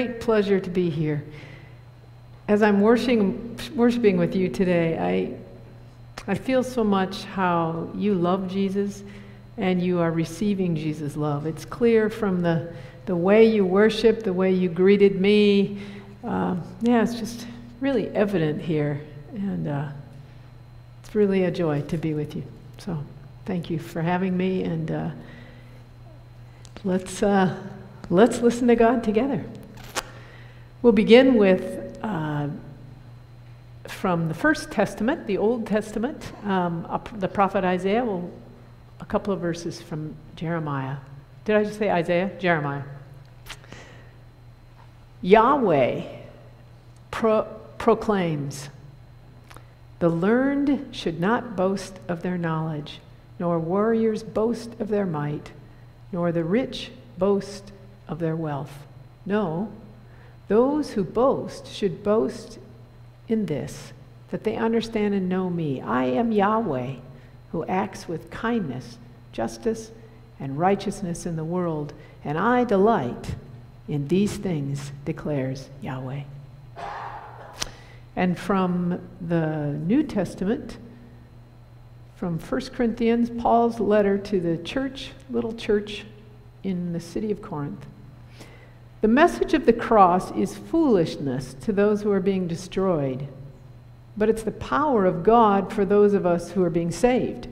great pleasure to be here. As I'm worshiping, worshiping with you today, I, I feel so much how you love Jesus and you are receiving Jesus' love. It's clear from the, the way you worship, the way you greeted me. Uh, yeah, it's just really evident here. And uh, it's really a joy to be with you. So thank you for having me. And uh, let's. Uh, Let's listen to God together. We'll begin with uh, from the First Testament, the Old Testament, um, the prophet Isaiah. A couple of verses from Jeremiah. Did I just say Isaiah? Jeremiah. Yahweh pro- proclaims, The learned should not boast of their knowledge, nor warriors boast of their might, nor the rich boast of their wealth. No, those who boast should boast in this, that they understand and know me. I am Yahweh, who acts with kindness, justice, and righteousness in the world, and I delight in these things, declares Yahweh. And from the New Testament, from 1 Corinthians, Paul's letter to the church, little church in the city of Corinth. The message of the cross is foolishness to those who are being destroyed, but it's the power of God for those of us who are being saved.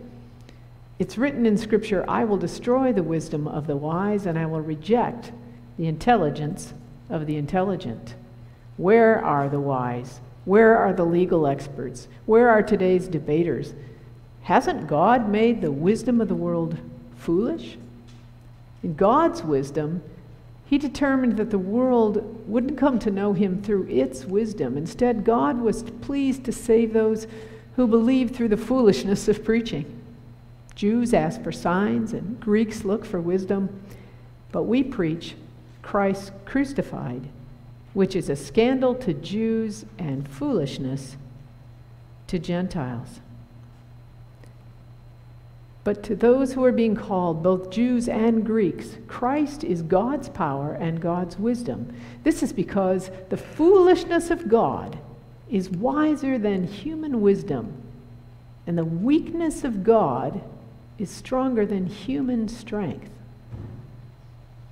It's written in Scripture I will destroy the wisdom of the wise, and I will reject the intelligence of the intelligent. Where are the wise? Where are the legal experts? Where are today's debaters? Hasn't God made the wisdom of the world foolish? In God's wisdom, he determined that the world wouldn't come to know him through its wisdom. Instead, God was pleased to save those who believed through the foolishness of preaching. Jews ask for signs, and Greeks look for wisdom, but we preach Christ crucified, which is a scandal to Jews and foolishness to Gentiles. But to those who are being called, both Jews and Greeks, Christ is God's power and God's wisdom. This is because the foolishness of God is wiser than human wisdom, and the weakness of God is stronger than human strength.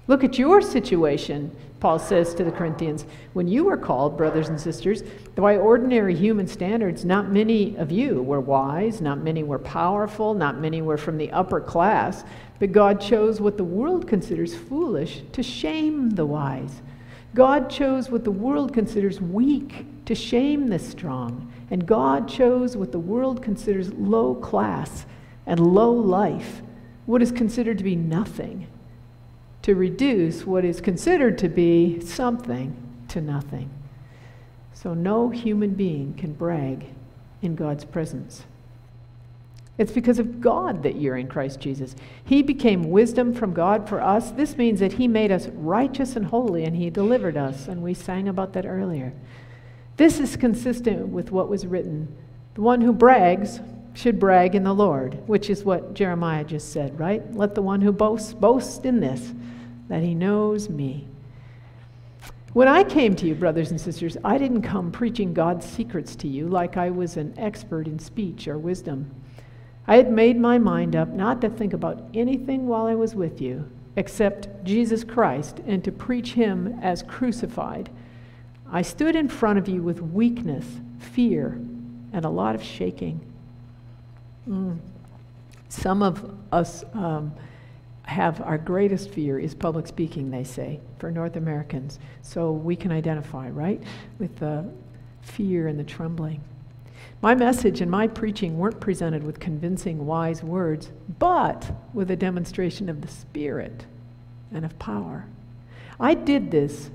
Look at your situation, Paul says to the Corinthians. When you were called, brothers and sisters, by ordinary human standards, not many of you were wise, not many were powerful, not many were from the upper class, but God chose what the world considers foolish to shame the wise. God chose what the world considers weak to shame the strong. And God chose what the world considers low class and low life, what is considered to be nothing to reduce what is considered to be something to nothing. So no human being can brag in God's presence. It's because of God that you're in Christ Jesus. He became wisdom from God for us. This means that He made us righteous and holy, and He delivered us, and we sang about that earlier. This is consistent with what was written. The one who brags should brag in the Lord, which is what Jeremiah just said, right? Let the one who boasts boast in this that He knows me. When I came to you, brothers and sisters, I didn't come preaching God's secrets to you like I was an expert in speech or wisdom. I had made my mind up not to think about anything while I was with you except Jesus Christ and to preach Him as crucified. I stood in front of you with weakness, fear, and a lot of shaking. Mm. Some of us. Um, have our greatest fear is public speaking, they say, for North Americans. So we can identify, right, with the fear and the trembling. My message and my preaching weren't presented with convincing, wise words, but with a demonstration of the Spirit and of power. I did this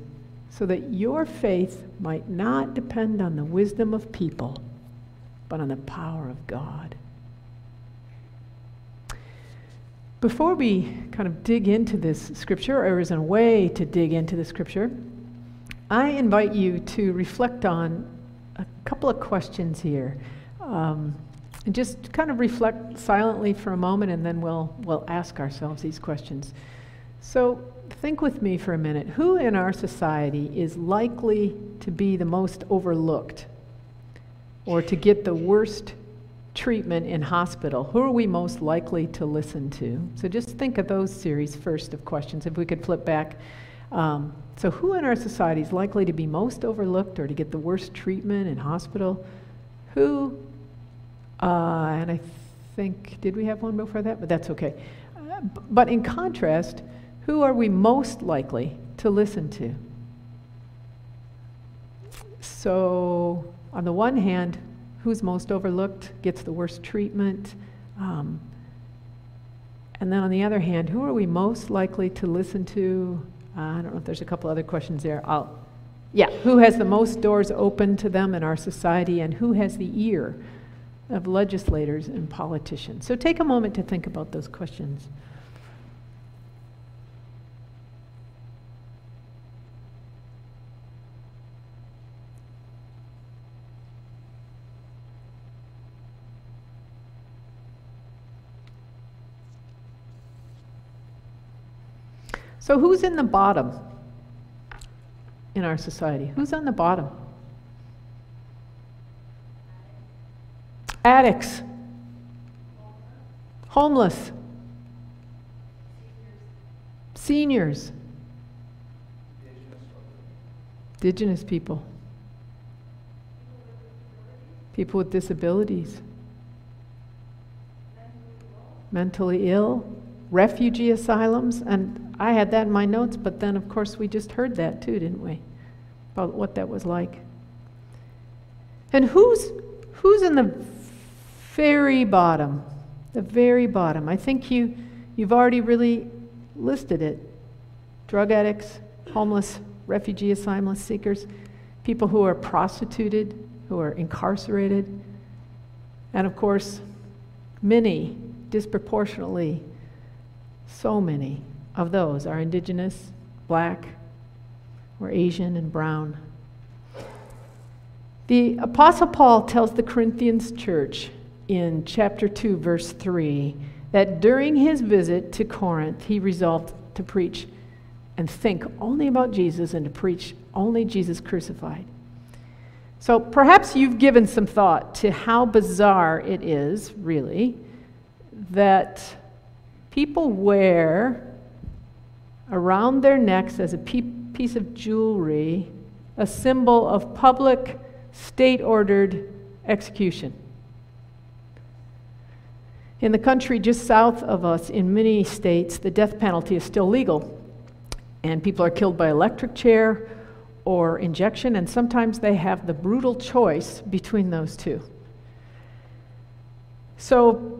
so that your faith might not depend on the wisdom of people, but on the power of God. Before we kind of dig into this scripture, or is a way to dig into the scripture, I invite you to reflect on a couple of questions here. Um, and just kind of reflect silently for a moment, and then we'll, we'll ask ourselves these questions. So think with me for a minute. Who in our society is likely to be the most overlooked or to get the worst treatment in hospital? Who are we most likely to listen to? So just think of those series first of questions, if we could flip back. Um, so, who in our society is likely to be most overlooked or to get the worst treatment in hospital? Who, uh, and I think, did we have one before that? But that's okay. Uh, but in contrast, who are we most likely to listen to? So, on the one hand, who's most overlooked gets the worst treatment. Um, and then on the other hand, who are we most likely to listen to? Uh, I don't know if there's a couple other questions there. I'll, yeah, who has the most doors open to them in our society, and who has the ear of legislators and politicians? So take a moment to think about those questions. So, who's in the bottom in our society? Who's on the bottom? Addicts, homeless, seniors, indigenous people, people with disabilities, mentally ill, refugee asylums, and I had that in my notes, but then, of course, we just heard that too, didn't we? About what that was like. And who's, who's in the very bottom? The very bottom. I think you, you've already really listed it drug addicts, homeless, refugee asylum seekers, people who are prostituted, who are incarcerated, and of course, many, disproportionately, so many of those are indigenous, black, or Asian and brown. The Apostle Paul tells the Corinthians church in chapter 2, verse 3, that during his visit to Corinth, he resolved to preach and think only about Jesus and to preach only Jesus crucified. So perhaps you've given some thought to how bizarre it is, really, that people wear around their necks as a piece of jewelry, a symbol of public, state ordered execution. In the country just south of us, in many states, the death penalty is still legal. And people are killed by electric chair or injection, and sometimes they have the brutal choice between those two. So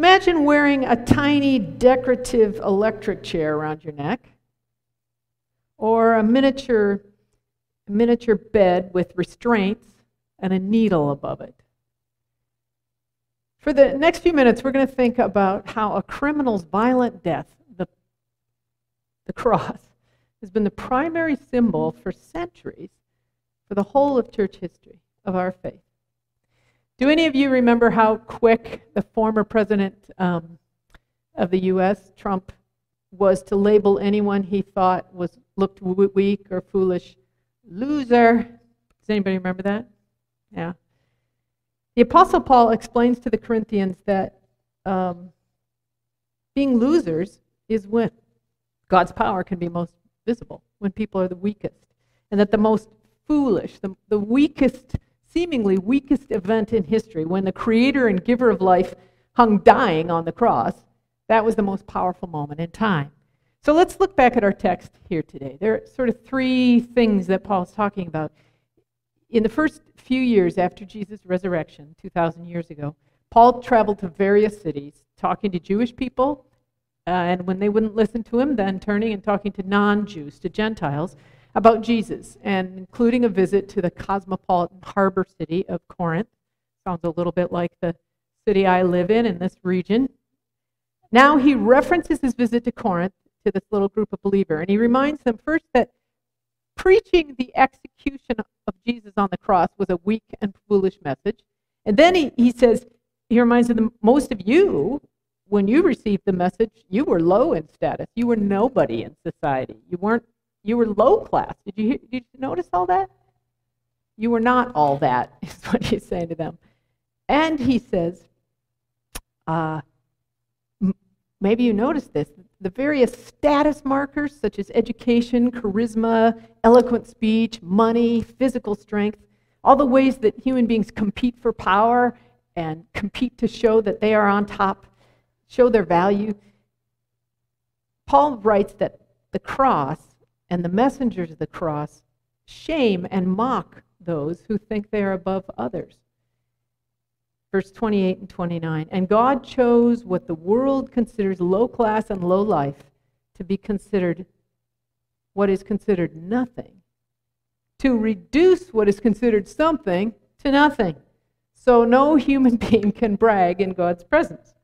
Imagine wearing a tiny decorative electric chair around your neck or a miniature, miniature bed with restraints and a needle above it. For the next few minutes, we're going to think about how a criminal's violent death, the, the cross, has been the primary symbol for centuries for the whole of church history of our faith. Do any of you remember how quick the former president um, of the U.S., Trump, was to label anyone he thought was looked weak or foolish loser? Does anybody remember that? Yeah. The Apostle Paul explains to the Corinthians that um, being losers is when God's power can be most visible, when people are the weakest, and that the most foolish, the, the weakest seemingly weakest event in history, when the creator and giver of life hung dying on the cross, that was the most powerful moment in time. So let's look back at our text here today. There are sort of three things that Paul's talking about. In the first few years after Jesus' resurrection, 2,000 years ago, Paul traveled to various cities talking to Jewish people, uh, and when they wouldn't listen to him, then turning and talking to non Jews, to Gentiles about Jesus, and including a visit to the cosmopolitan harbor city of Corinth. Sounds a little bit like the city I live in in this region. Now he references his visit to Corinth to this little group of believers, and he reminds them first that preaching the execution of Jesus on the cross was a weak and foolish message. And then he, he says, he reminds them, most of you when you received the message, you were low in status. You were nobody in society. You weren't. You were low class. Did you did you notice all that? You were not all that. Is what he's saying to them. And he says, uh, maybe you noticed this. The various status markers, such as education, charisma, eloquent speech, money, physical strength, all the ways that human beings compete for power and compete to show that they are on top, show their value. Paul writes that the cross and the messengers of the cross shame and mock those who think they are above others. Verse 28 and 29. And God chose what the world considers low class and low life to be considered what is considered nothing, to reduce what is considered something to nothing so no human being can brag in God's presence.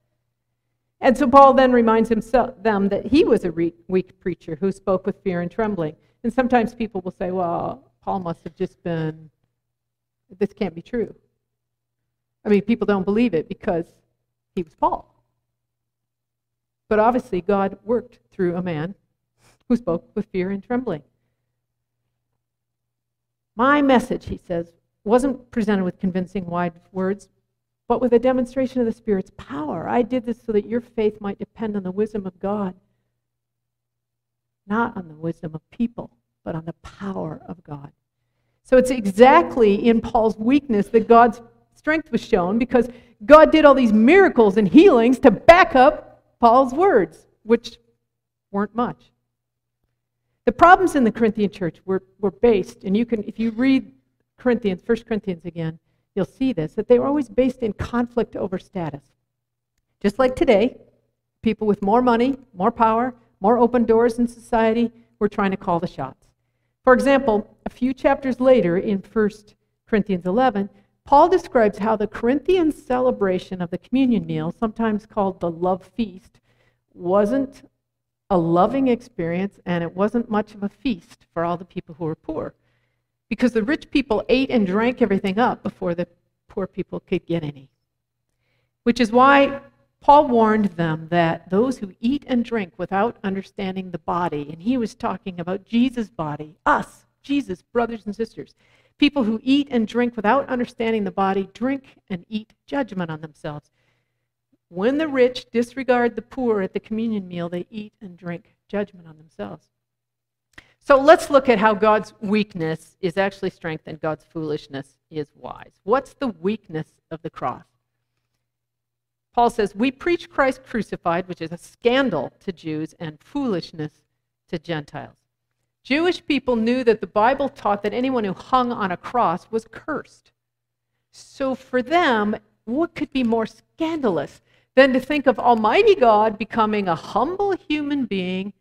And so Paul then reminds himself, them that he was a weak preacher who spoke with fear and trembling. And sometimes people will say, well, Paul must have just been, this can't be true. I mean, people don't believe it because he was Paul. But obviously, God worked through a man who spoke with fear and trembling. My message, he says, wasn't presented with convincing wide words, but with a demonstration of the Spirit's power. I did this so that your faith might depend on the wisdom of God, not on the wisdom of people, but on the power of God. So it's exactly in Paul's weakness that God's strength was shown because God did all these miracles and healings to back up Paul's words, which weren't much. The problems in the Corinthian church were, were based, and you can, if you read Corinthians, 1 Corinthians again, you'll see this, that they were always based in conflict over status. Just like today, people with more money, more power, more open doors in society were trying to call the shots. For example, a few chapters later in 1 Corinthians 11, Paul describes how the Corinthian celebration of the communion meal, sometimes called the love feast, wasn't a loving experience and it wasn't much of a feast for all the people who were poor because the rich people ate and drank everything up before the poor people could get any. Which is why Paul warned them that those who eat and drink without understanding the body, and he was talking about Jesus' body, us, Jesus, brothers and sisters, people who eat and drink without understanding the body, drink and eat judgment on themselves. When the rich disregard the poor at the communion meal, they eat and drink judgment on themselves. So let's look at how God's weakness is actually strength and God's foolishness is wise. What's the weakness of the cross? Paul says, We preach Christ crucified, which is a scandal to Jews and foolishness to Gentiles. Jewish people knew that the Bible taught that anyone who hung on a cross was cursed. So for them, what could be more scandalous than to think of Almighty God becoming a humble human being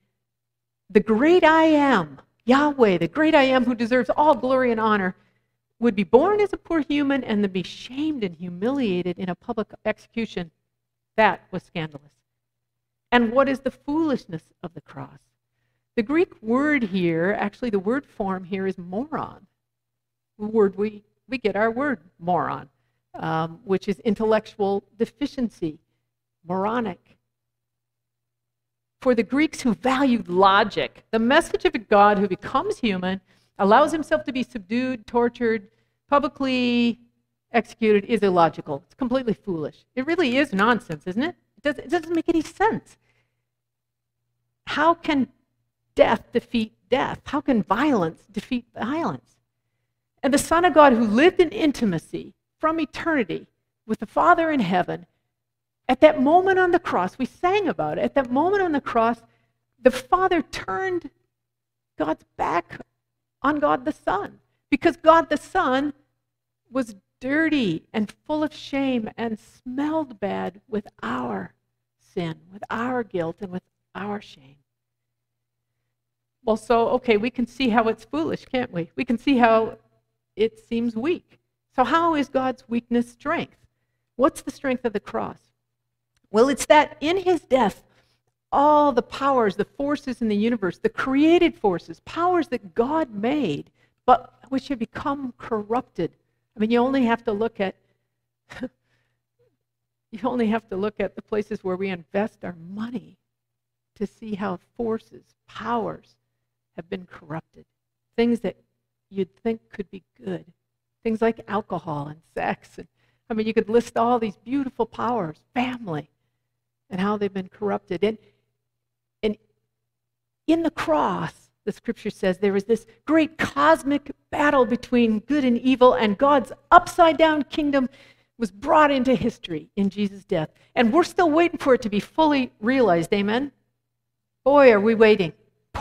the great I am, Yahweh, the great I am who deserves all glory and honor, would be born as a poor human and then be shamed and humiliated in a public execution. That was scandalous. And what is the foolishness of the cross? The Greek word here, actually, the word form here is moron. The word we, we get our word moron, um, which is intellectual deficiency, moronic for the Greeks who valued logic, the message of a God who becomes human, allows himself to be subdued, tortured, publicly executed is illogical. It's completely foolish. It really is nonsense, isn't it? It, does, it doesn't make any sense. How can death defeat death? How can violence defeat violence? And the Son of God, who lived in intimacy from eternity with the Father in heaven, at that moment on the cross, we sang about it. At that moment on the cross, the Father turned God's back on God the Son because God the Son was dirty and full of shame and smelled bad with our sin, with our guilt, and with our shame. Well, so, okay, we can see how it's foolish, can't we? We can see how it seems weak. So, how is God's weakness strength? What's the strength of the cross? Well, it's that in his death, all the powers, the forces in the universe, the created forces, powers that God made, but which have become corrupted. I mean, you only have to look at You only have to look at the places where we invest our money to see how forces, powers have been corrupted. Things that you'd think could be good. Things like alcohol and sex. And, I mean, you could list all these beautiful powers, family, and how they've been corrupted. And, and in the cross, the scripture says there is this great cosmic battle between good and evil, and God's upside down kingdom was brought into history in Jesus' death. And we're still waiting for it to be fully realized. Amen? Boy, are we waiting.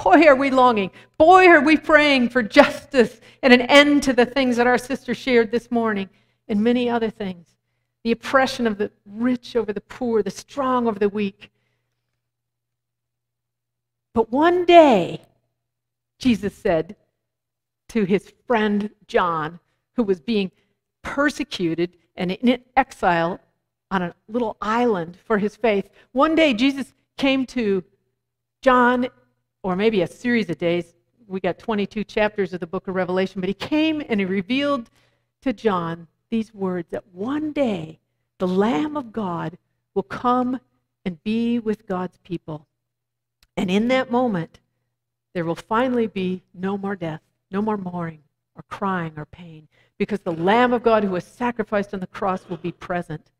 Boy, are we longing. Boy, are we praying for justice and an end to the things that our sister shared this morning and many other things. The oppression of the rich over the poor, the strong over the weak. But one day, Jesus said to his friend John, who was being persecuted and in exile on a little island for his faith, one day Jesus came to John or maybe a series of days. We got 22 chapters of the book of Revelation, but he came and he revealed to John these words that one day the Lamb of God will come and be with God's people. And in that moment, there will finally be no more death, no more mourning or crying or pain, because the Lamb of God who was sacrificed on the cross will be present.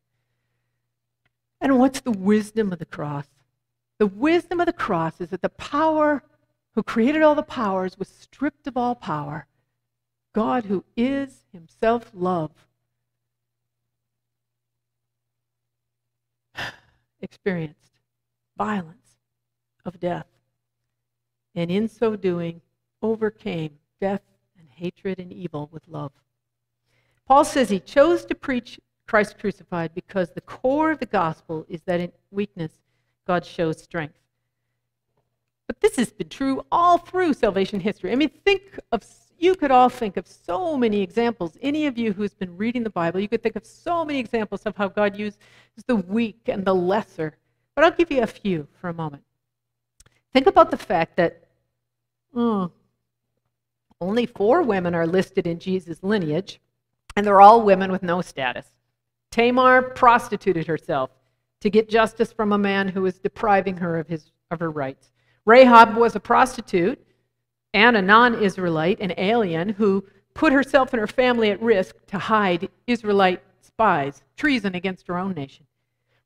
And what's the wisdom of the cross? The wisdom of the cross is that the power who created all the powers was stripped of all power. God, who is himself love, experienced violence of death. And in so doing, overcame death and hatred and evil with love. Paul says he chose to preach Christ crucified because the core of the gospel is that in weakness, God shows strength. But this has been true all through salvation history. I mean, think of, you could all think of so many examples. Any of you who's been reading the Bible, you could think of so many examples of how God uses the weak and the lesser. But I'll give you a few for a moment. Think about the fact that oh, only four women are listed in Jesus' lineage, and they're all women with no status. Tamar prostituted herself to get justice from a man who was depriving her of, his, of her rights. Rahab was a prostitute and a non Israelite, an alien, who put herself and her family at risk to hide Israelite spies, treason against her own nation.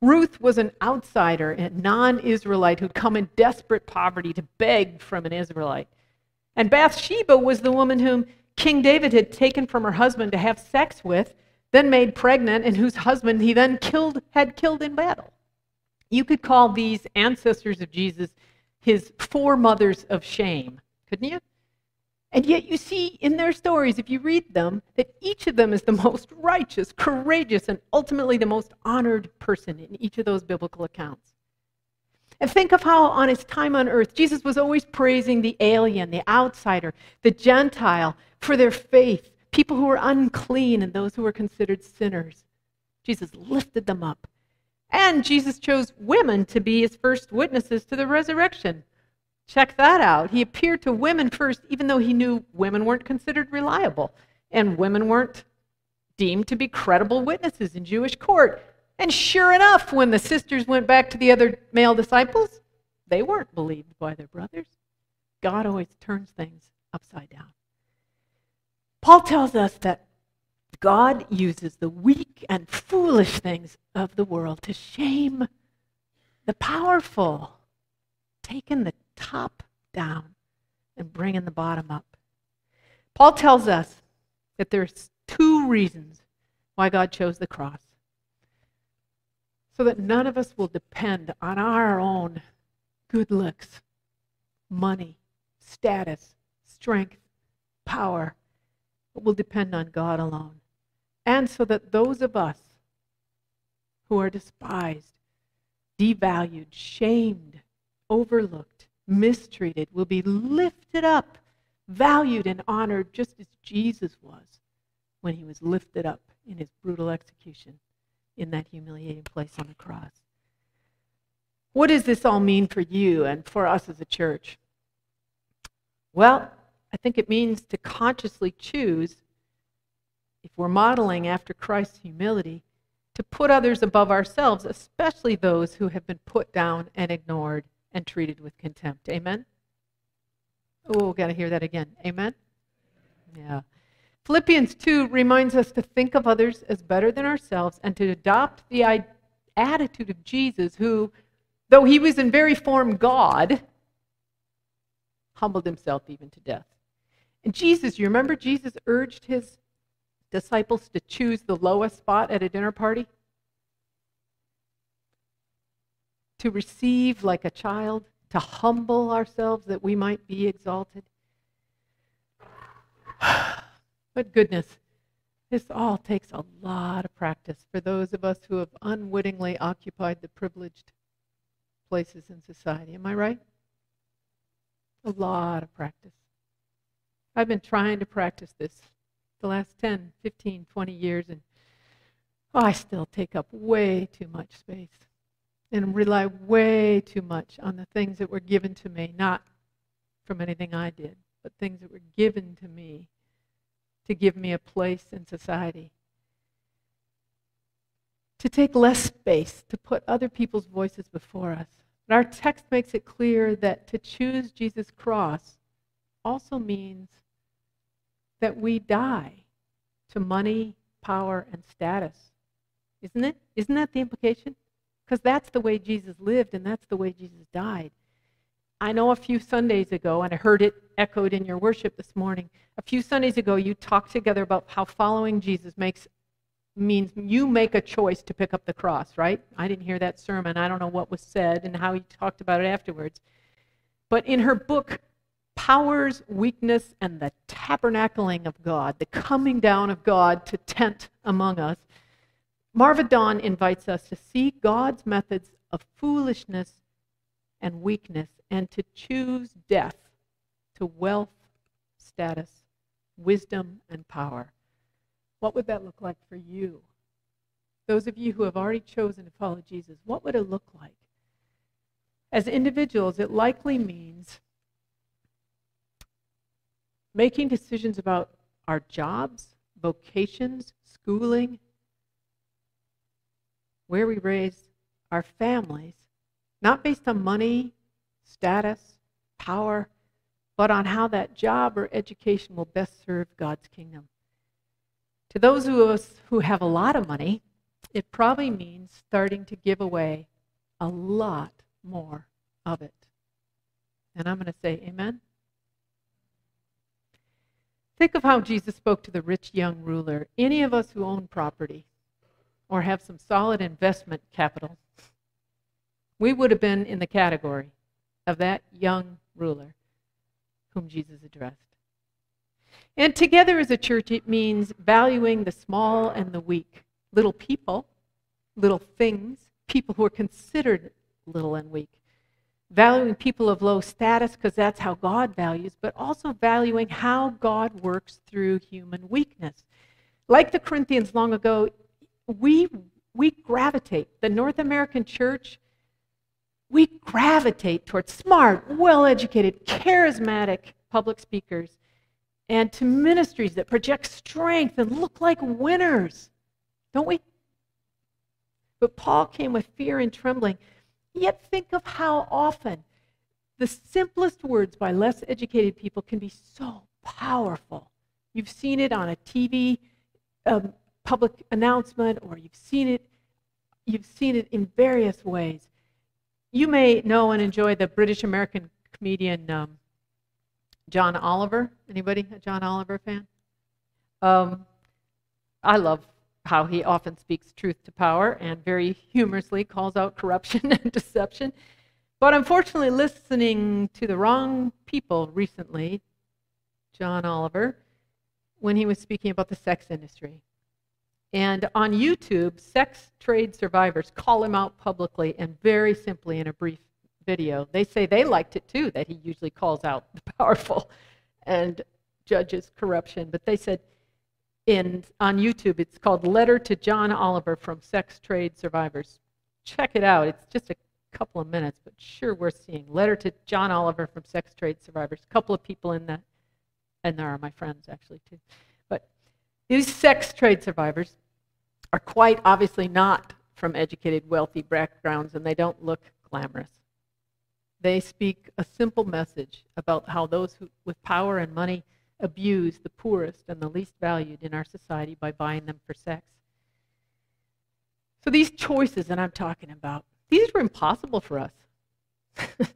Ruth was an outsider, a non Israelite who'd come in desperate poverty to beg from an Israelite. And Bathsheba was the woman whom King David had taken from her husband to have sex with then made pregnant, and whose husband he then killed, had killed in battle. You could call these ancestors of Jesus his foremothers of shame, couldn't you? And yet, you see in their stories, if you read them, that each of them is the most righteous, courageous, and ultimately the most honored person in each of those biblical accounts. And think of how, on his time on earth, Jesus was always praising the alien, the outsider, the Gentile for their faith, people who were unclean and those who were considered sinners. Jesus lifted them up. And Jesus chose women to be his first witnesses to the resurrection. Check that out. He appeared to women first, even though he knew women weren't considered reliable and women weren't deemed to be credible witnesses in Jewish court. And sure enough, when the sisters went back to the other male disciples, they weren't believed by their brothers. God always turns things upside down. Paul tells us that God uses the weak and foolish things of the world to shame the powerful, taking the top down and bringing the bottom up. Paul tells us that there's two reasons why God chose the cross. So that none of us will depend on our own good looks, money, status, strength, power, but will depend on God alone. And so that those of us who are despised, devalued, shamed, overlooked, mistreated will be lifted up, valued, and honored just as Jesus was when he was lifted up in his brutal execution in that humiliating place on the cross. What does this all mean for you and for us as a church? Well, I think it means to consciously choose, if we're modeling after Christ's humility, to put others above ourselves, especially those who have been put down and ignored and treated with contempt. Amen? Oh, got to hear that again. Amen? Yeah. Philippians 2 reminds us to think of others as better than ourselves and to adopt the attitude of Jesus, who, though he was in very form God, humbled himself even to death. And Jesus, you remember Jesus urged his disciples to choose the lowest spot at a dinner party? To receive like a child, to humble ourselves that we might be exalted. but goodness, this all takes a lot of practice for those of us who have unwittingly occupied the privileged places in society. Am I right? A lot of practice. I've been trying to practice this the last 10, 15, 20 years, and oh, I still take up way too much space and rely way too much on the things that were given to me, not from anything I did, but things that were given to me to give me a place in society. To take less space, to put other people's voices before us. And our text makes it clear that to choose Jesus' cross also means that we die to money, power, and status. Isn't it? Isn't that the implication? Because that's the way Jesus lived and that's the way Jesus died. I know a few Sundays ago, and I heard it echoed in your worship this morning. A few Sundays ago, you talked together about how following Jesus makes means you make a choice to pick up the cross, right? I didn't hear that sermon. I don't know what was said and how he talked about it afterwards. But in her book, Powers, Weakness, and the Tabernacling of God, the coming down of God to tent among us, Marva Dawn invites us to see God's methods of foolishness and weakness and to choose death to wealth, status, wisdom, and power. What would that look like for you? Those of you who have already chosen to follow Jesus, what would it look like? As individuals, it likely means making decisions about our jobs, vocations, schooling, where we raise our families, not based on money, status, power, but on how that job or education will best serve God's kingdom. To those of us who have a lot of money, it probably means starting to give away a lot more of it. And I'm going to say, Amen. Think of how Jesus spoke to the rich young ruler. Any of us who own property or have some solid investment capital, we would have been in the category of that young ruler whom Jesus addressed. And together as a church, it means valuing the small and the weak, little people, little things, people who are considered little and weak. Valuing people of low status because that's how God values, but also valuing how God works through human weakness. Like the Corinthians long ago, we, we gravitate, the North American church we gravitate towards smart, well educated, charismatic public speakers and to ministries that project strength and look like winners. Don't we? But Paul came with fear and trembling. Yet think of how often the simplest words by less educated people can be so powerful. You've seen it on a TV um, public announcement, or you've seen it. You've seen it in various ways. You may know and enjoy the British American comedian um, John Oliver. Anybody a John Oliver fan? Um, I love how he often speaks truth to power and very humorously calls out corruption and deception. But unfortunately, listening to the wrong people recently, John Oliver, when he was speaking about the sex industry. And on YouTube, sex trade survivors call him out publicly and very simply in a brief video. They say they liked it too, that he usually calls out the powerful and judges corruption. But they said in, on YouTube, it's called Letter to John Oliver from Sex Trade Survivors. Check it out. It's just a couple of minutes, but sure worth seeing. Letter to John Oliver from Sex Trade Survivors. A couple of people in that, and there are my friends actually too. These sex trade survivors are quite obviously not from educated, wealthy backgrounds, and they don't look glamorous. They speak a simple message about how those who, with power and money abuse the poorest and the least valued in our society by buying them for sex. So these choices that I'm talking about, these were impossible for us.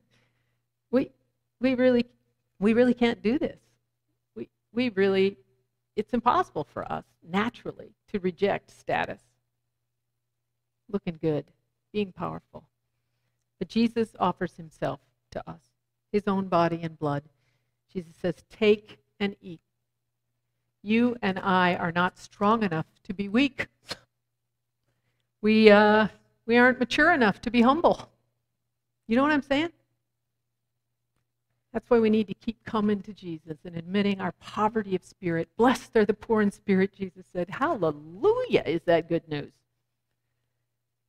we, we, really, we really can't do this. We, we really, it's impossible for us naturally to reject status. Looking good, being powerful. But Jesus offers himself to us, his own body and blood. Jesus says, Take and eat. You and I are not strong enough to be weak. We, uh, we aren't mature enough to be humble. You know what I'm saying? That's why we need to keep coming to Jesus and admitting our poverty of spirit. Blessed are the poor in spirit, Jesus said. Hallelujah, is that good news?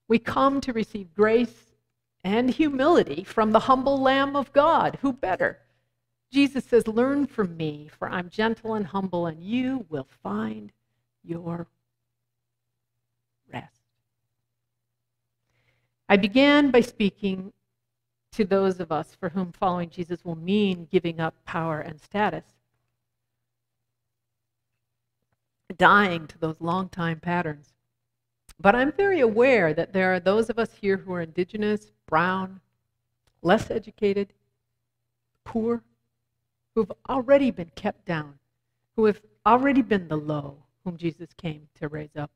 We come to receive grace and humility from the humble Lamb of God. Who better? Jesus says, Learn from me, for I'm gentle and humble, and you will find your rest. I began by speaking to those of us for whom following Jesus will mean giving up power and status, dying to those long time patterns. But I'm very aware that there are those of us here who are indigenous, brown, less educated, poor, who've already been kept down, who have already been the low, whom Jesus came to raise up.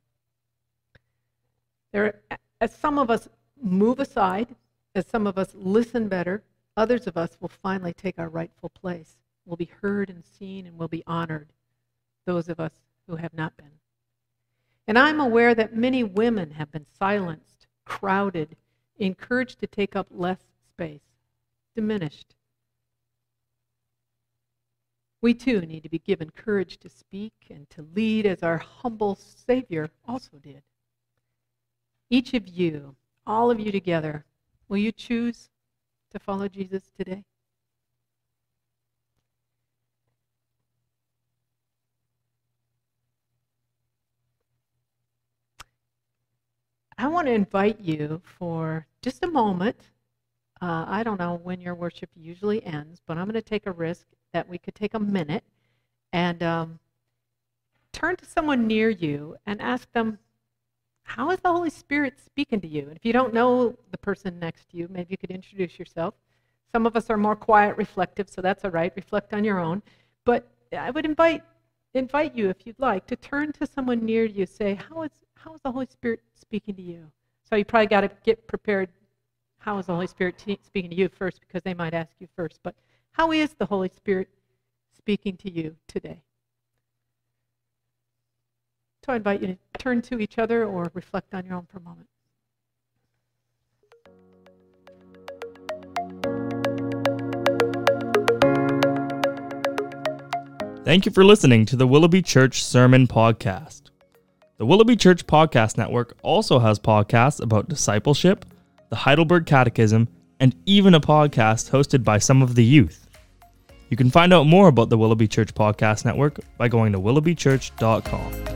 There, as some of us move aside, as some of us listen better, others of us will finally take our rightful place. We'll be heard and seen and we'll be honored, those of us who have not been. And I'm aware that many women have been silenced, crowded, encouraged to take up less space, diminished. We too need to be given courage to speak and to lead as our humble Savior also did. Each of you, all of you together, will you choose to follow Jesus today? I want to invite you for just a moment. Uh, I don't know when your worship usually ends, but I'm going to take a risk that we could take a minute and um, turn to someone near you and ask them, How is the Holy Spirit speaking to you? And if you don't know the person next to you, maybe you could introduce yourself. Some of us are more quiet, reflective, so that's all right. Reflect on your own. But I would invite invite you, if you'd like, to turn to someone near you. Say, how is how is the Holy Spirit speaking to you? So you probably got to get prepared. How is the Holy Spirit speaking to you first? Because they might ask you first. But how is the Holy Spirit speaking to you today? So I invite you to turn to each other or reflect on your own for a moment. Thank you for listening to the Willoughby Church Sermon Podcast. The Willoughby Church Podcast Network also has podcasts about discipleship, the Heidelberg Catechism, and even a podcast hosted by some of the youth. You can find out more about the Willoughby Church Podcast Network by going to willoughbychurch.com.